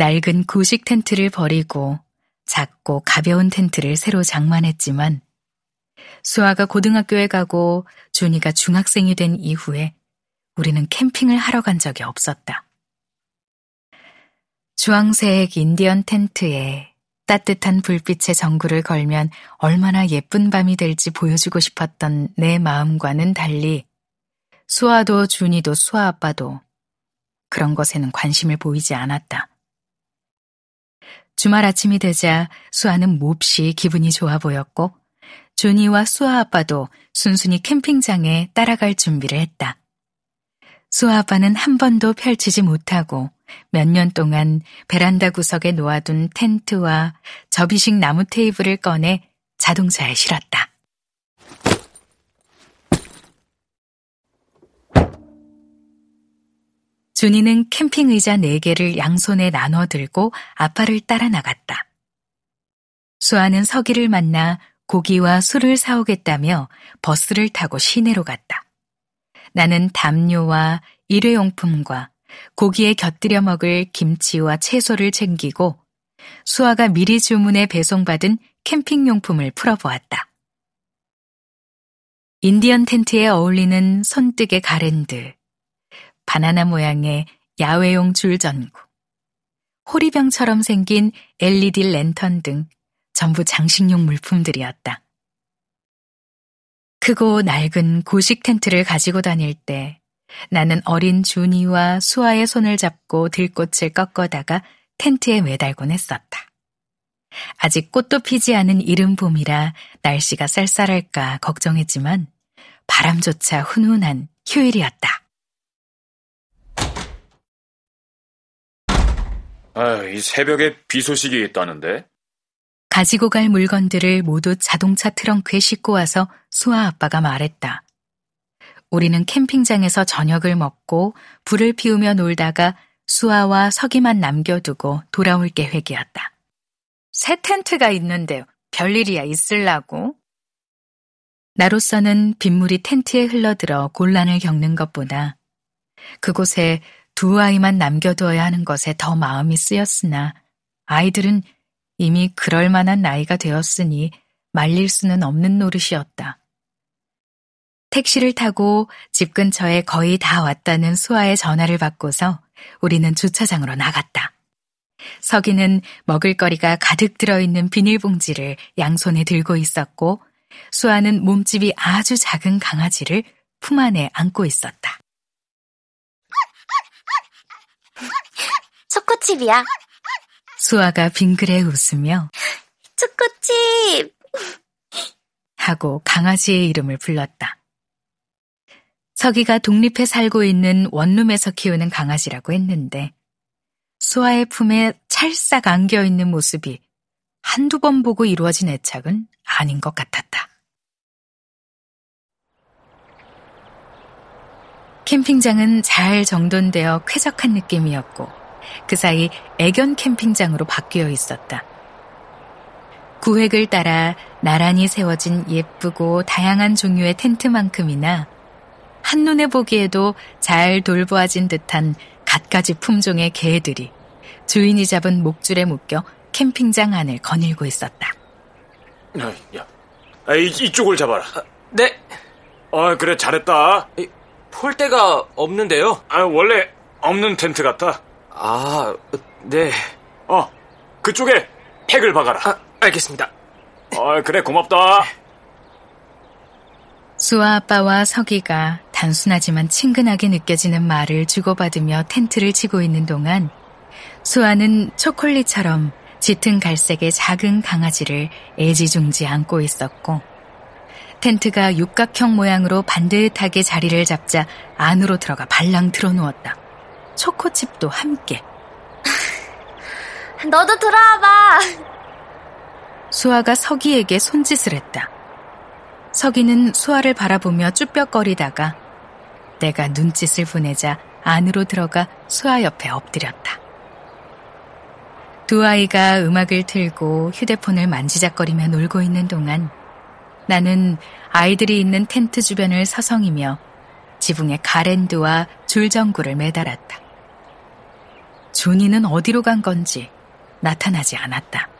낡은 구식 텐트를 버리고 작고 가벼운 텐트를 새로 장만했지만 수아가 고등학교에 가고 준이가 중학생이 된 이후에 우리는 캠핑을 하러 간 적이 없었다. 주황색 인디언 텐트에 따뜻한 불빛의 전구를 걸면 얼마나 예쁜 밤이 될지 보여주고 싶었던 내 마음과는 달리 수아도 준이도 수아 아빠도 그런 것에는 관심을 보이지 않았다. 주말 아침이 되자 수아는 몹시 기분이 좋아 보였고 준이와 수아 아빠도 순순히 캠핑장에 따라갈 준비를 했다. 수아 아빠는 한 번도 펼치지 못하고 몇 년 동안 베란다 구석에 놓아둔 텐트와 접이식 나무 테이블을 꺼내 자동차에 실었다. 준이는 캠핑 의자 4개를 양손에 나눠 들고 아빠를 따라 나갔다. 수아는 서기를 만나 고기와 술을 사오겠다며 버스를 타고 시내로 갔다. 나는 담요와 일회용품과 고기에 곁들여 먹을 김치와 채소를 챙기고 수아가 미리 주문해 배송받은 캠핑용품을 풀어보았다. 인디언 텐트에 어울리는 손뜨개 가랜드, 바나나 모양의 야외용 줄전구, 호리병처럼 생긴 LED 랜턴 등 전부 장식용 물품들이었다. 크고 낡은 고식 텐트를 가지고 다닐 때 나는 어린 준이와 수아의 손을 잡고 들꽃을 꺾어다가 텐트에 매달곤 했었다. 아직 꽃도 피지 않은 이른 봄이라 날씨가 쌀쌀할까 걱정했지만 바람조차 훈훈한 휴일이었다. 아, 이 새벽에 비 소식이 있다는데? 가지고 갈 물건들을 모두 자동차 트렁크에 싣고 와서 수아 아빠가 말했다. 우리는 캠핑장에서 저녁을 먹고 불을 피우며 놀다가 수아와 서기만 남겨두고 돌아올 계획이었다. 새 텐트가 있는데 별일이야 있을라고? 나로서는 빗물이 텐트에 흘러들어 곤란을 겪는 것보다 그곳에 두 아이만 남겨두어야 하는 것에 더 마음이 쓰였으나 아이들은 이미 그럴 만한 나이가 되었으니 말릴 수는 없는 노릇이었다. 택시를 타고 집 근처에 거의 다 왔다는 수아의 전화를 받고서 우리는 주차장으로 나갔다. 서기는 먹을거리가 가득 들어있는 비닐봉지를 양손에 들고 있었고 수아는 몸집이 아주 작은 강아지를 품 안에 안고 있었다. 초코칩이야. 수아가 빙그레 웃으며 초코칩! 하고 강아지의 이름을 불렀다. 서기가 독립해 살고 있는 원룸에서 키우는 강아지라고 했는데 수아의 품에 찰싹 안겨 있는 모습이 한두 번 보고 이루어진 애착은 아닌 것 같았다. 캠핑장은 잘 정돈되어 쾌적한 느낌이었고 그 사이 애견 캠핑장으로 바뀌어 있었다. 구획을 따라 나란히 세워진 예쁘고 다양한 종류의 텐트만큼이나 한눈에 보기에도 잘 돌보아진 듯한 갖가지 품종의 개들이 주인이 잡은 목줄에 묶여 캠핑장 안을 거닐고 있었다. 야, 야. 아, 이, 이쪽을 잡아라. 아, 네. 아, 그래, 잘했다. 폴대가 없는데요? 아, 원래 없는 텐트 같아. 아, 네. 어, 그쪽에 팩을 박아라. 아, 알겠습니다. 아, 그래, 고맙다. 수아 아빠와 서기가 단순하지만 친근하게 느껴지는 말을 주고받으며 텐트를 치고 있는 동안 수아는 초콜릿처럼 짙은 갈색의 작은 강아지를 애지중지 안고 있었고 텐트가 육각형 모양으로 반듯하게 자리를 잡자 안으로 들어가 발랑 들어누웠다. 초코칩도 함께. 너도 들어와봐. 수아가 서기에게 손짓을 했다. 서기는 수아를 바라보며 쭈뼛거리다가 내가 눈짓을 보내자 안으로 들어가 수아 옆에 엎드렸다. 두 아이가 음악을 틀고 휴대폰을 만지작거리며 놀고 있는 동안 나는 아이들이 있는 텐트 주변을 서성이며 지붕에 가랜드와 줄전구를 매달았다. 준이는 어디로 간 건지 나타나지 않았다.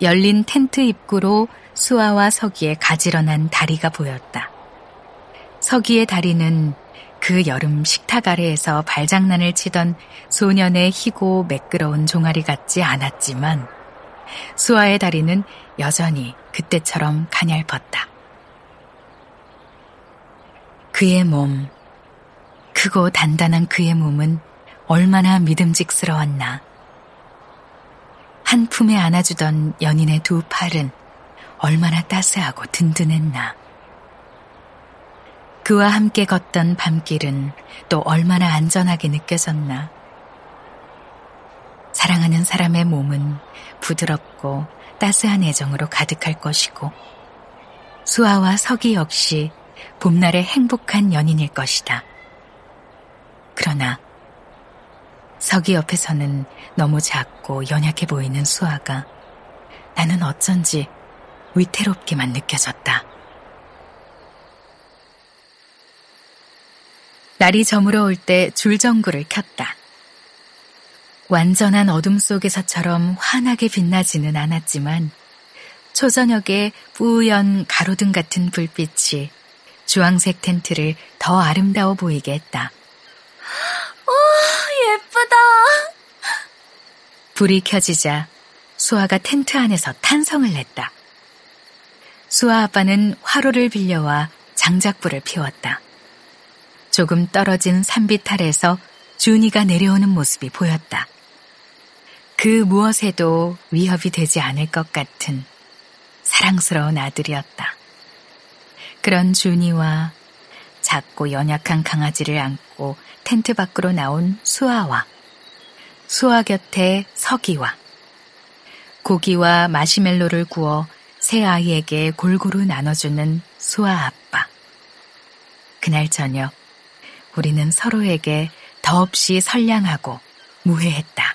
열린 텐트 입구로 수아와 서기의 가지런한 다리가 보였다. 서기의 다리는 그 여름 식탁 아래에서 발장난을 치던 소년의 희고 매끄러운 종아리 같지 않았지만 수아의 다리는 여전히 그때처럼 가냘펐다. 그의 몸, 크고 단단한 그의 몸은 얼마나 믿음직스러웠나. 한 품에 안아주던 연인의 두 팔은 얼마나 따스하고 든든했나. 그와 함께 걷던 밤길은 또 얼마나 안전하게 느껴졌나. 사랑하는 사람의 몸은 부드럽고 따스한 애정으로 가득할 것이고, 수아와 서기 역시 봄날의 행복한 연인일 것이다. 그러나 서기 옆에서는 너무 작고 연약해 보이는 수아가 나는 어쩐지 위태롭게만 느껴졌다. 날이 저물어 올 때 줄전구를 켰다. 완전한 어둠 속에서처럼 환하게 빛나지는 않았지만 초저녁에 뿌연 가로등 같은 불빛이 주황색 텐트를 더 아름다워 보이게 했다. 오, 예쁘다. 불이 켜지자 수아가 텐트 안에서 탄성을 냈다. 수아 아빠는 화로를 빌려와 장작불을 피웠다. 조금 떨어진 산빛 아래에서 준이가 내려오는 모습이 보였다. 그 무엇에도 위협이 되지 않을 것 같은 사랑스러운 아들이었다. 그런 준이와 작고 연약한 강아지를 안고 텐트 밖으로 나온 수아와 수아 곁에 서기와 고기와 마시멜로를 구워 새 아이에게 골고루 나눠주는 수아 아빠. 그날 저녁 우리는 서로에게 더없이 선량하고 무해했다.